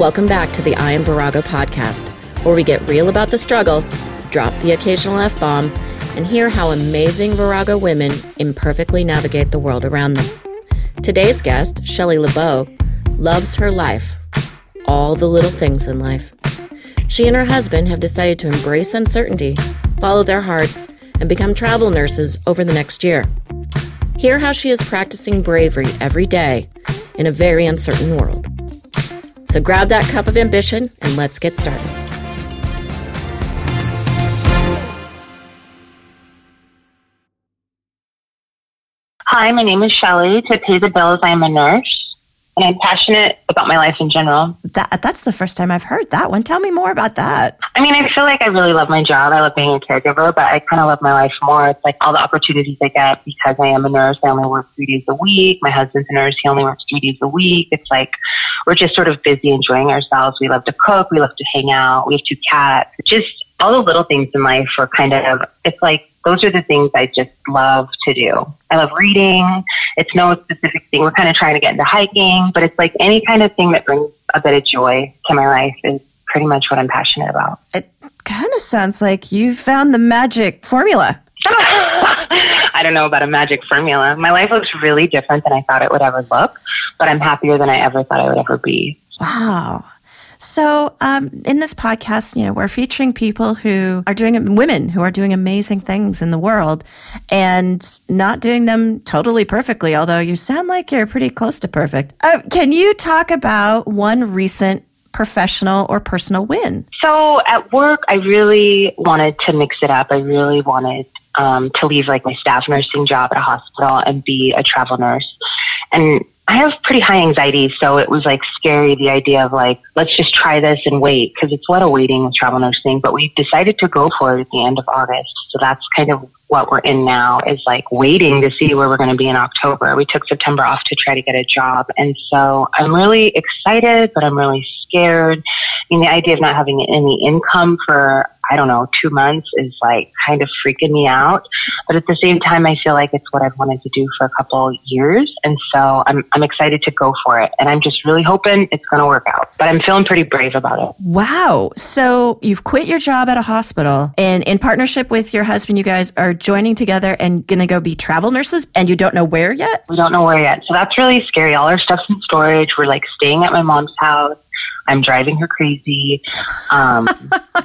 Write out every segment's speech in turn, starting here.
Welcome back to the I Am Virago podcast, where we get real about the struggle, drop the occasional F bomb, and hear how amazing Virago women imperfectly navigate the world around them. Today's guest, Shelley LaBeau, loves her life, all the little things in life. She and her husband have decided to embrace uncertainty, follow their hearts, and become travel nurses over the next year. Hear how she is practicing bravery every day in a very uncertain world. So grab that cup of ambition and let's get started. Hi, my name is Shelley. To pay the bills, I'm a nurse and I'm passionate about my life in general. That that's the first time I've heard that one. Tell me more about that. I mean, I feel like I really love my job. I love being a caregiver, but I kind of love my life more. It's like all the opportunities I get because I am a nurse. I only work three days a week. My husband's a nurse. He only works three days a week. It's like we're just sort of busy enjoying ourselves. We love to cook. We love to hang out. We have two cats. Just all the little things in life are kind of, it's like those are the things I just love to do. I love reading. It's no specific thing. We're kind of trying to get into hiking, but it's like any kind of thing that brings a bit of joy to my life is pretty much what I'm passionate about. It kind of sounds like you found the magic formula. I don't know about a magic formula. My life looks really different than I thought it would ever look, but I'm happier than I ever thought I would ever be. Wow. So, um, in this podcast, you know, we're featuring people who are doing, women who are doing amazing things in the world and not doing them totally perfectly, although you sound like you're pretty close to perfect. Uh, can you talk about one recent professional or personal win? So, at work, I really wanted to mix it up. I really wanted um, to leave like my staff nursing job at a hospital and be a travel nurse. And I have pretty high anxiety, so it was like scary the idea of like, let's just try this and wait because it's a lot of waiting with travel nursing. But we decided to go for it at the end of August. So that's kind of what we're in now is like waiting to see where we're going to be in October. We took September off to try to get a job. And so I'm really excited, but I'm really scared. I mean, the idea of not having any income for I don't know, two months is like kind of freaking me out. But at the same time, I feel like it's what I've wanted to do for a couple years. And so I'm, I'm excited to go for it. And I'm just really hoping it's going to work out. But I'm feeling pretty brave about it. Wow. So you've quit your job at a hospital and in partnership with your husband, you guys are joining together and going to go be travel nurses and you don't know where yet? We don't know where yet. So that's really scary. All our stuff's in storage. We're like staying at my mom's house. I'm driving her crazy. Um,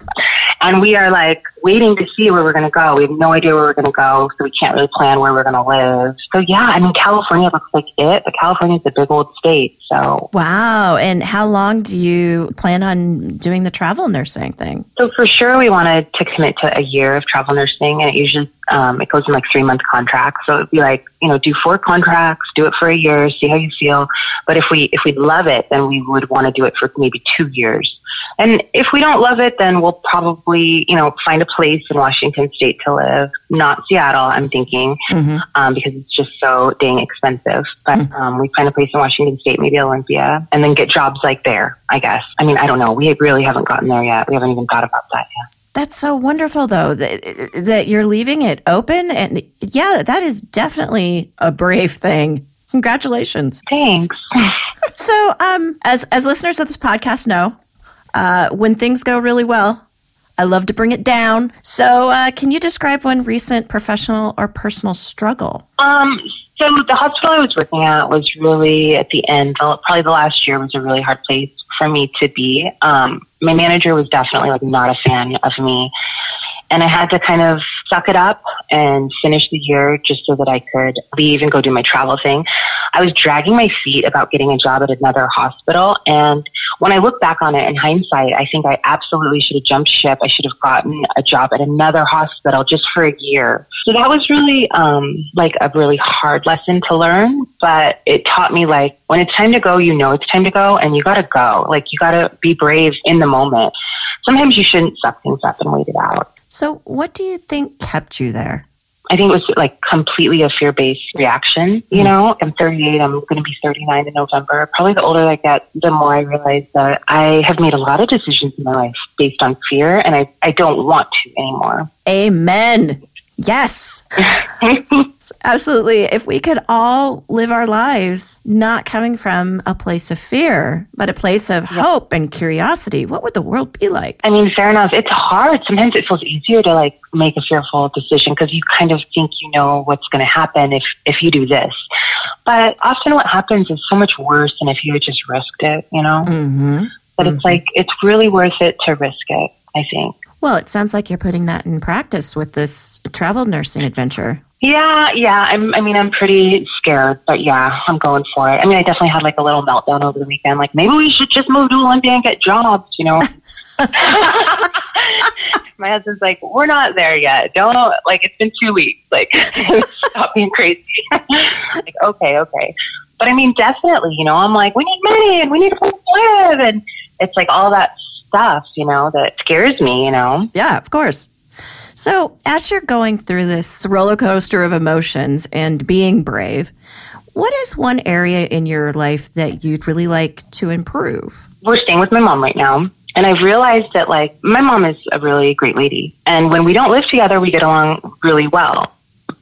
and we are like waiting to see where we're going to go. We have no idea where we're going to go, so we can't really plan where we're going to live. So yeah, I mean, California looks like it, but California is a big old state. So wow. And how long do you plan on doing the travel nursing thing? So for sure, we wanted to commit to a year of travel nursing, and it usually um, it goes in like three month contracts. So it'd be like you know, do four contracts, do it for a year, see how you feel. But if we if we love it, then we would want to do it for maybe two years. And if we don't love it, then we'll probably, you know, find a place in Washington State to live, not Seattle, I'm thinking, mm-hmm. um, because it's just so dang expensive. But mm-hmm. um, we find a place in Washington State, maybe Olympia, and then get jobs like there, I guess. I mean, I don't know. We really haven't gotten there yet. We haven't even thought about that yet. That's so wonderful, though, that, that you're leaving it open. And yeah, that is definitely a brave thing. Congratulations. Thanks. so, um, as as listeners of this podcast know, uh, when things go really well, I love to bring it down. So, uh, can you describe one recent professional or personal struggle? Um, so the hospital I was working at was really at the end, probably the last year was a really hard place for me to be. Um, my manager was definitely like not a fan of me. And I had to kind of suck it up and finish the year just so that I could leave and go do my travel thing. I was dragging my feet about getting a job at another hospital. And when I look back on it in hindsight, I think I absolutely should have jumped ship. I should have gotten a job at another hospital just for a year. So that was really um, like a really hard lesson to learn, but it taught me like when it's time to go, you know it's time to go, and you got to go. Like you got to be brave in the moment. Sometimes you shouldn't suck things up and wait it out. So, what do you think kept you there? I think it was like completely a fear based reaction. You mm-hmm. know, I'm 38, I'm going to be 39 in November. Probably the older I get, the more I realize that I have made a lot of decisions in my life based on fear, and I, I don't want to anymore. Amen. Yes. Absolutely. If we could all live our lives not coming from a place of fear, but a place of hope and curiosity, what would the world be like? I mean, fair enough. It's hard. Sometimes it feels easier to like make a fearful decision because you kind of think you know what's going to happen if if you do this. But often what happens is so much worse than if you had just risked it, you know? Mm-hmm. But it's like, it's really worth it to risk it, I think. Well, it sounds like you're putting that in practice with this travel nursing adventure. Yeah, yeah. I'm, I mean, I'm pretty scared, but yeah, I'm going for it. I mean, I definitely had like a little meltdown over the weekend. Like, maybe we should just move to Olympia and get jobs, you know? My husband's like, we're not there yet. Don't, like, it's been two weeks. Like, stop being crazy. like, okay, okay. But I mean, definitely, you know, I'm like, we need money and we need a place to live. And it's like all that stuff, you know, that scares me, you know? Yeah, of course. So, as you're going through this roller coaster of emotions and being brave, what is one area in your life that you'd really like to improve? We're staying with my mom right now. And I've realized that, like, my mom is a really great lady. And when we don't live together, we get along really well.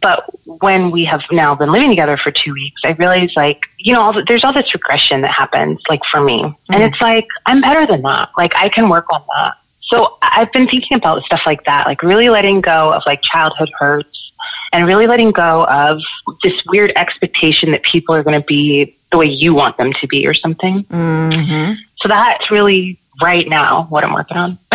But when we have now been living together for two weeks, I realize, like, you know, all the, there's all this regression that happens, like, for me. Mm-hmm. And it's like, I'm better than that. Like, I can work on that. So I've been thinking about stuff like that, like really letting go of like childhood hurts and really letting go of this weird expectation that people are going to be the way you want them to be or something. Mm-hmm. So that's really right now what I'm working on.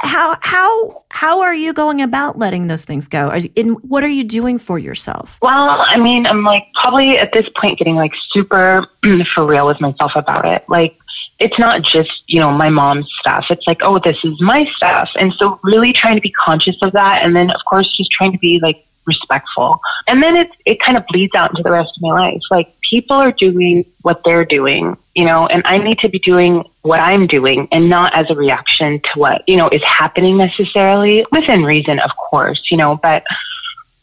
how how how are you going about letting those things go? In what are you doing for yourself? Well, I mean, I'm like probably at this point getting like super for real with myself about it. Like it's not just, you know, my mom's stuff. It's like, oh, this is my stuff. And so really trying to be conscious of that. And then, of course, just trying to be like respectful. And then it, it kind of bleeds out into the rest of my life. Like people are doing what they're doing, you know, and I need to be doing what I'm doing and not as a reaction to what, you know, is happening necessarily within reason, of course, you know, but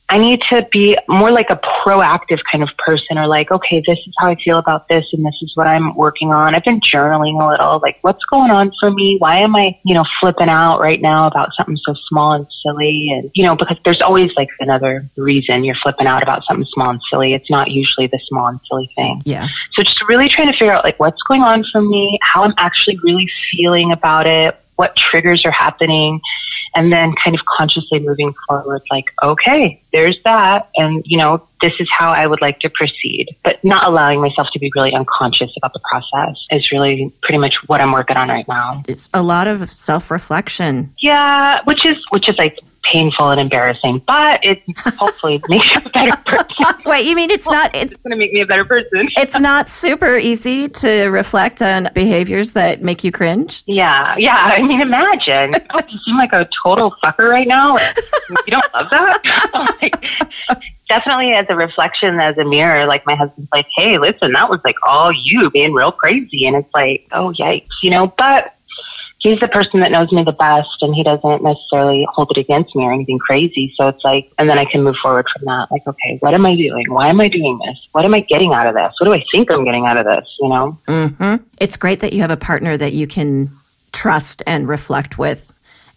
I need to be more like a proactive kind of person or like, okay, this is how I feel about this and this is what I'm working on. I've been journaling a little, like what's going on for me? Why am I, you know, flipping out right now about something so small and silly? And, you know, because there's always like another reason you're flipping out about something small and silly. It's not usually the small and silly thing. Yeah. So just really trying to figure out like what's going on for me, how I'm actually really feeling about it, what triggers are happening and then kind of consciously moving forward like okay there's that and you know this is how i would like to proceed. But not allowing myself to be really unconscious about the process is really pretty much what i'm working on right now. It's a lot of self-reflection. Yeah which is which is like painful and embarrassing, but it hopefully makes you a better person. Wait, you mean it's not? It's, it's going to make me a better person. it's not super easy to reflect on behaviors that make you cringe. Yeah, yeah. I mean, imagine. oh, you seem like a total fucker right now. you don't love that. like, definitely as a reflection, as a mirror. Like my husband's like, "Hey, listen, that was like all you being real crazy," and it's like, "Oh, yikes," you know. But he's the person that knows me the best and he doesn't necessarily hold it against me or anything crazy. So it's like, and then I can move forward from that. Like, okay, what am I doing? Why am I doing this? What am I getting out of this? What do I think I'm getting out of this? You know? Mm-hmm. It's great that you have a partner that you can trust and reflect with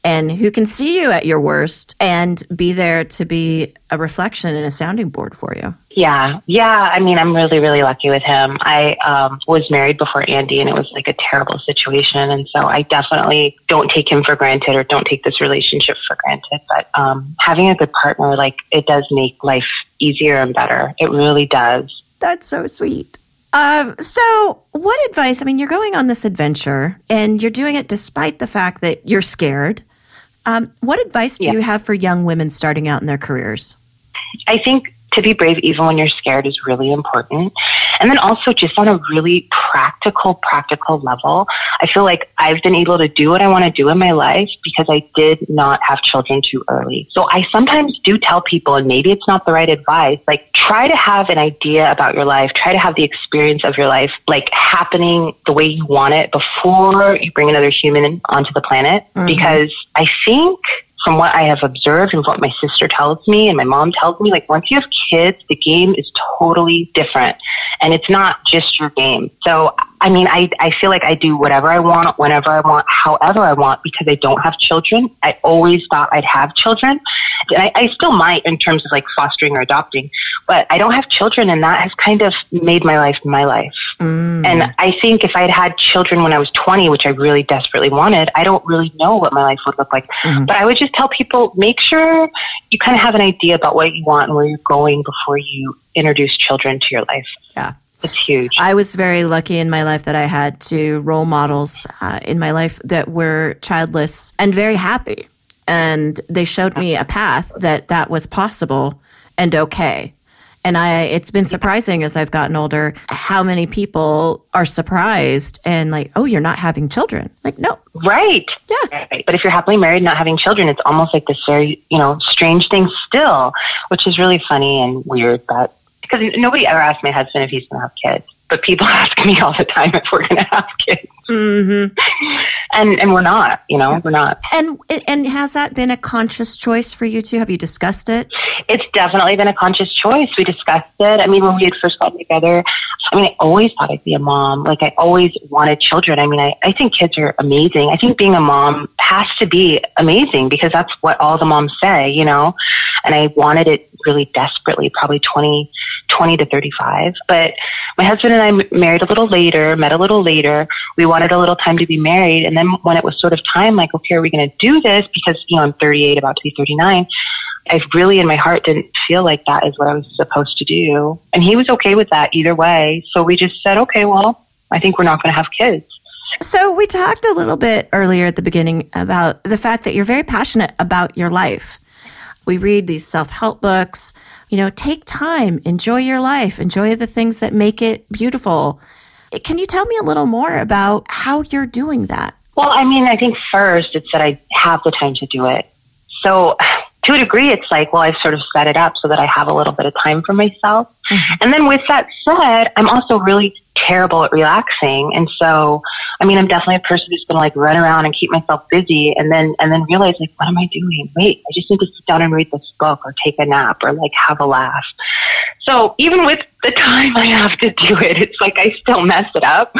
and who can see you at your worst and be there to be a reflection and a sounding board for you. Yeah, yeah. I mean, I'm really, really lucky with him. I um, was married before Andy, and it was like a terrible situation, and so I definitely don't take him for granted or don't take this relationship for granted. But um, having a good partner, like, it does make life easier and better. It really does. That's so sweet. Um, so, what advice? I mean, you're going on this adventure and you're doing it despite the fact that you're scared. Um, what advice do yeah. you have for young women starting out in their careers? I think to be brave even when you're scared is really important. And then also just on a really practical, practical level, I feel like I've been able to do what I want to do in my life because I did not have children too early. So I sometimes do tell people, and maybe it's not the right advice, like try to have an idea about your life, try to have the experience of your life like happening the way you want it before you bring another human onto the planet. Mm-hmm. Because I think from what I have observed and what my sister tells me and my mom tells me, like once you have kids, the game is totally different and it's not just your game. So I mean, I, I feel like I do whatever I want, whenever I want, however I want, because I don't have children. I always thought I'd have children. And I, I still might in terms of like fostering or adopting, but I don't have children, and that has kind of made my life my life. Mm. And I think if I had had children when I was 20, which I really desperately wanted, I don't really know what my life would look like. Mm-hmm. But I would just tell people make sure you kind of have an idea about what you want and where you're going before you introduce children to your life. Yeah. It's huge. I was very lucky in my life that I had two role models uh, in my life that were childless and very happy. And they showed me a path that that was possible and okay. And I, it's been surprising as I've gotten older how many people are surprised and like, oh, you're not having children. Like, no. Right. Yeah. Right. But if you're happily married, not having children, it's almost like this very, you know, strange thing still, which is really funny and weird. But because nobody ever asked my husband if he's going to have kids, but people ask me all the time if we're going to have kids. Mm-hmm. And and we're not, you know, we're not. And and has that been a conscious choice for you too? Have you discussed it? It's definitely been a conscious choice. We discussed it. I mean, when we had first gotten together, I mean, I always thought I'd be a mom. Like I always wanted children. I mean, I, I think kids are amazing. I think being a mom has to be amazing because that's what all the moms say, you know. And I wanted it really desperately, probably 20, 20 to 35. But my husband and I married a little later, met a little later. We wanted a little time to be married. And then when it was sort of time, like, okay, are we going to do this? Because, you know, I'm 38, about to be 39. I really, in my heart, didn't feel like that is what I was supposed to do. And he was okay with that either way. So we just said, okay, well, I think we're not going to have kids. So we talked a little bit earlier at the beginning about the fact that you're very passionate about your life. We read these self help books. You know, take time, enjoy your life, enjoy the things that make it beautiful. Can you tell me a little more about how you're doing that? Well, I mean, I think first it's that I have the time to do it. So to a degree, it's like, well, I've sort of set it up so that I have a little bit of time for myself. Mm-hmm. And then with that said, I'm also really terrible at relaxing. And so, I mean, I'm definitely a person who's going to like run around and keep myself busy and then, and then realize like, what am I doing? Wait, I just need to sit down and read this book or take a nap or like have a laugh. So even with the time I have to do it, it's like I still mess it up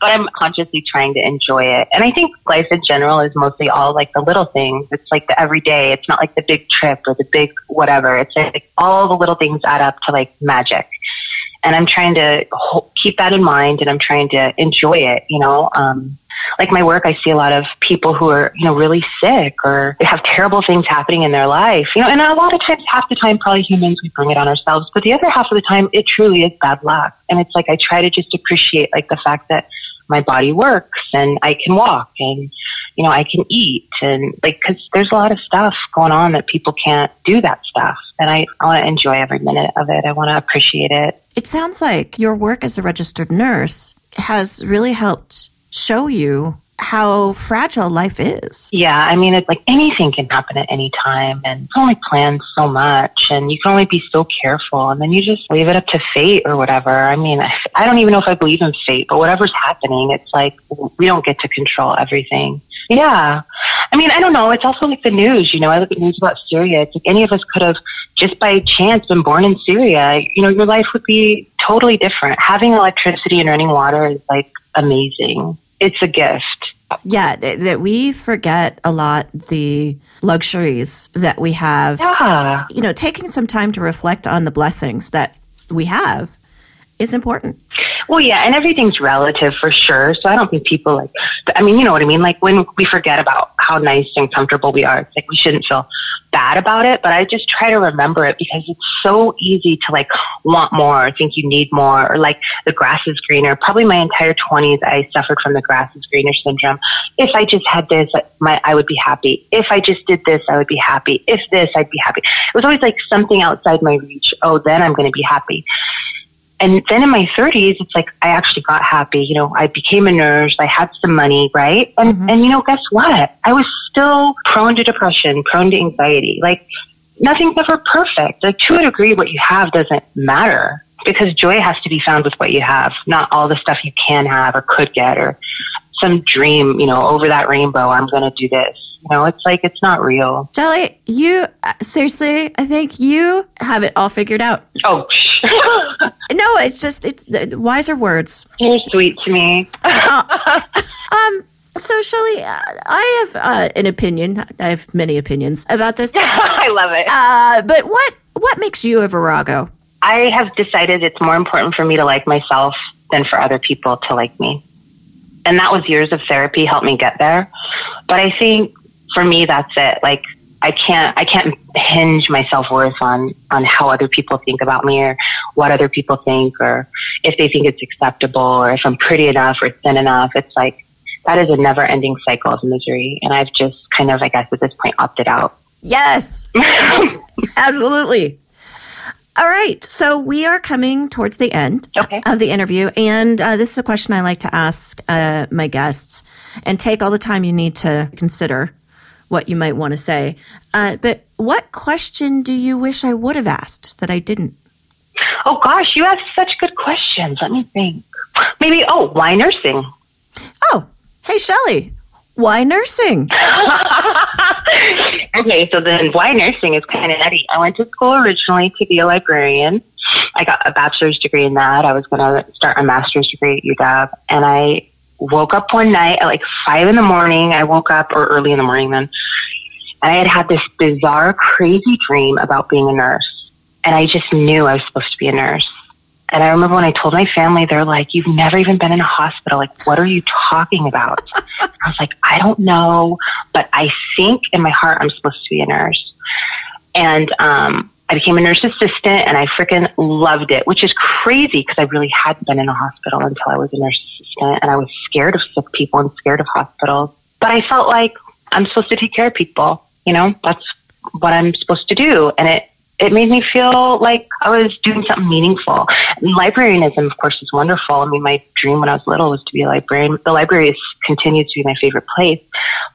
but I'm consciously trying to enjoy it. And I think life in general is mostly all like the little things. It's like the everyday. It's not like the big trip or the big whatever. It's like all the little things add up to like magic. And I'm trying to keep that in mind and I'm trying to enjoy it, you know. Um, like my work, I see a lot of people who are, you know, really sick or have terrible things happening in their life. You know, and a lot of times, half the time, probably humans, we bring it on ourselves. But the other half of the time, it truly is bad luck. And it's like I try to just appreciate like the fact that my body works and I can walk and you know I can eat and like because there's a lot of stuff going on that people can't do that stuff. And I, I want to enjoy every minute of it. I want to appreciate it. It sounds like your work as a registered nurse has really helped show you how fragile life is. Yeah, I mean, it's like anything can happen at any time, and you can only plan so much, and you can only be so careful, and then you just leave it up to fate or whatever. I mean, I don't even know if I believe in fate, but whatever's happening, it's like we don't get to control everything. Yeah. I mean, I don't know. It's also like the news, you know, I look at news about Syria. It's like any of us could have just by chance been born in Syria. You know, your life would be totally different. Having electricity and running water is like amazing it's a gift. Yeah, that we forget a lot the luxuries that we have. Yeah. You know, taking some time to reflect on the blessings that we have is important. Well, yeah, and everything's relative for sure. So I don't think people like, I mean, you know what I mean? Like when we forget about how nice and comfortable we are, it's like we shouldn't feel bad about it, but I just try to remember it because it's so easy to like want more or think you need more or like the grass is greener. Probably my entire 20s, I suffered from the grass is greener syndrome. If I just had this, my, I would be happy. If I just did this, I would be happy. If this, I'd be happy. It was always like something outside my reach. Oh, then I'm going to be happy. And then in my 30s, it's like I actually got happy. You know, I became a nurse. I had some money, right? And mm-hmm. and you know, guess what? I was still prone to depression, prone to anxiety. Like nothing's ever perfect. Like to a degree, what you have doesn't matter because joy has to be found with what you have, not all the stuff you can have or could get or some dream. You know, over that rainbow, I'm going to do this. You know, it's like it's not real. Shelley, you seriously, I think you have it all figured out. Oh no, it's just it's uh, wiser words. You're sweet to me. Um. So, Shelley, uh, I have uh, an opinion. I have many opinions about this. I love it. Uh, but what what makes you a virago? I have decided it's more important for me to like myself than for other people to like me. And that was years of therapy helped me get there. But I think for me that's it. Like I can't I can't hinge my self worth on on how other people think about me or what other people think or if they think it's acceptable or if I'm pretty enough or thin enough. It's like that is a never ending cycle of misery. And I've just kind of I guess at this point opted out. Yes, absolutely. All right, so we are coming towards the end Okay. of the interview, and uh, this is a question I like to ask uh, my guests, and take all the time you need to consider what you might want to say. Uh, but what question do you wish I would have asked that I didn't? Oh gosh, you have such good questions. Let me think. Maybe oh, why nursing? Oh, hey, Shelley, why nursing? okay, so then why nursing is kind of nutty. I went to school originally to be a librarian. I got a bachelor's degree in that. I was going to start a master's degree at UW. And I woke up one night at like five in the morning. I woke up, or early in the morning then. And I had had this bizarre, crazy dream about being a nurse. And I just knew I was supposed to be a nurse. And I remember when I told my family, they're like, You've never even been in a hospital. Like, what are you talking about? I was like, I don't know, but I think in my heart I'm supposed to be a nurse. And um, I became a nurse assistant and I freaking loved it, which is crazy because I really hadn't been in a hospital until I was a nurse assistant and I was scared of sick people and scared of hospitals. But I felt like I'm supposed to take care of people, you know, that's what I'm supposed to do. And it, it made me feel like I was doing something meaningful. And librarianism, of course, is wonderful. I mean, my dream when I was little was to be a librarian. The library is, continues to be my favorite place.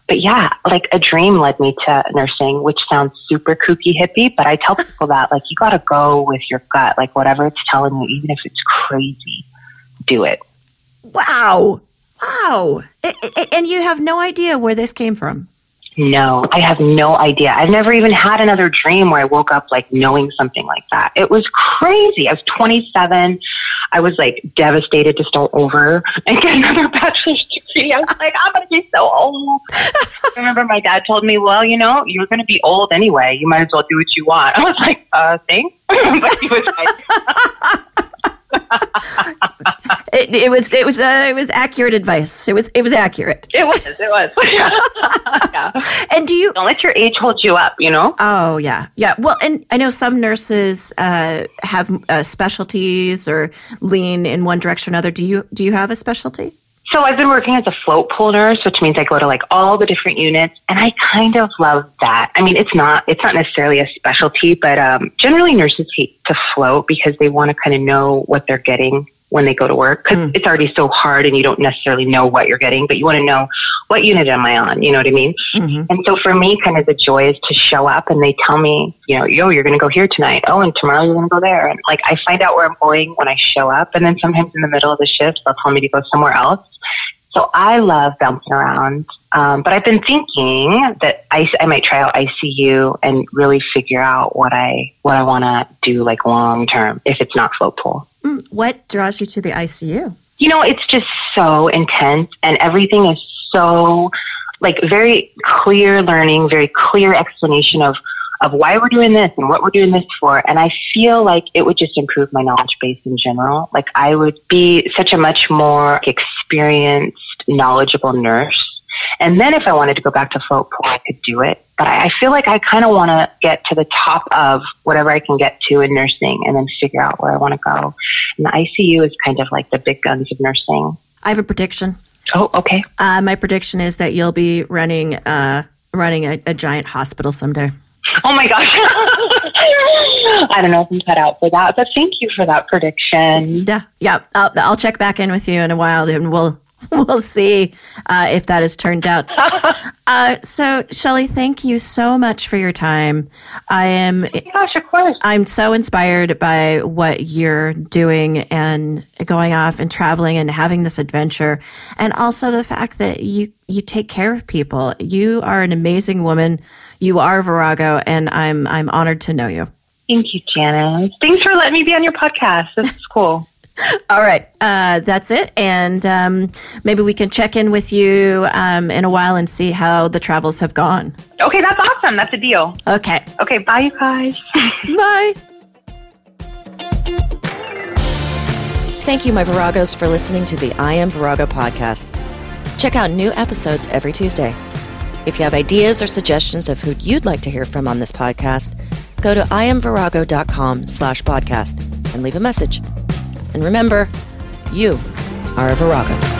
But yeah, like a dream led me to nursing, which sounds super kooky hippie, but I tell people that like you got to go with your gut, like whatever it's telling you, even if it's crazy, do it. Wow, wow, and you have no idea where this came from. No, I have no idea. I've never even had another dream where I woke up like knowing something like that. It was crazy. I was 27. I was like devastated to start over and get another bachelor's degree. I was like, I'm going to be so old. I remember my dad told me, well, you know, you're going to be old anyway. You might as well do what you want. I was like, uh, thanks. but he was like, It, it was it was uh, it was accurate advice. It was it was accurate. it was, it was. yeah. And do you? Don't let your age hold you up, you know? Oh yeah, yeah. Well, and I know some nurses uh, have uh, specialties or lean in one direction or another. Do you do you have a specialty? So I've been working as a float pool nurse, which means I go to like all the different units, and I kind of love that. I mean, it's not it's not necessarily a specialty, but um, generally nurses hate to float because they want to kind of know what they're getting when they go to work because it's already so hard and you don't necessarily know what you're getting, but you want to know what unit am I on? You know what I mean? And so for me, kind of the joy is to show up and they tell me, you know, yo, you're going to go here tonight. Oh, and tomorrow you're going to go there. And like I find out where I'm going when I show up. And then sometimes in the middle of the shift, they'll tell me to go somewhere else. So I love bouncing around. Um, but I've been thinking that I, I might try out ICU and really figure out what I what I want to do like long term if it's not float pool. Mm, What draws you to the ICU? You know, it's just so intense and everything is so like very clear learning, very clear explanation of of why we're doing this and what we're doing this for. And I feel like it would just improve my knowledge base in general. Like I would be such a much more experienced, knowledgeable nurse. And then if I wanted to go back to float pool, I could do it. But I I feel like I kind of want to get to the top of whatever I can get to in nursing and then figure out where I want to go. And the ICU is kind of like the big guns of nursing. I have a prediction. Oh, okay. Uh, my prediction is that you'll be running uh, running a, a giant hospital someday. Oh my gosh. I don't know if I'm cut out for that, but thank you for that prediction. Yeah, yeah. I'll, I'll check back in with you in a while, and we'll we'll see uh, if that has turned out. Uh, so, Shelley, thank you so much for your time. I am Gosh, of course. I'm so inspired by what you're doing and going off and traveling and having this adventure, and also the fact that you you take care of people. You are an amazing woman. You are Virago, and I'm I'm honored to know you. Thank you, Janice. Thanks for letting me be on your podcast. This is cool. All right, uh, that's it. And um, maybe we can check in with you um, in a while and see how the travels have gone. Okay, that's awesome. That's a deal. Okay. Okay, bye, you guys. Bye. Thank you, my Viragos, for listening to the I Am Virago podcast. Check out new episodes every Tuesday. If you have ideas or suggestions of who you'd like to hear from on this podcast, go to iamvirago.com slash podcast and leave a message. And remember, you are a Virago.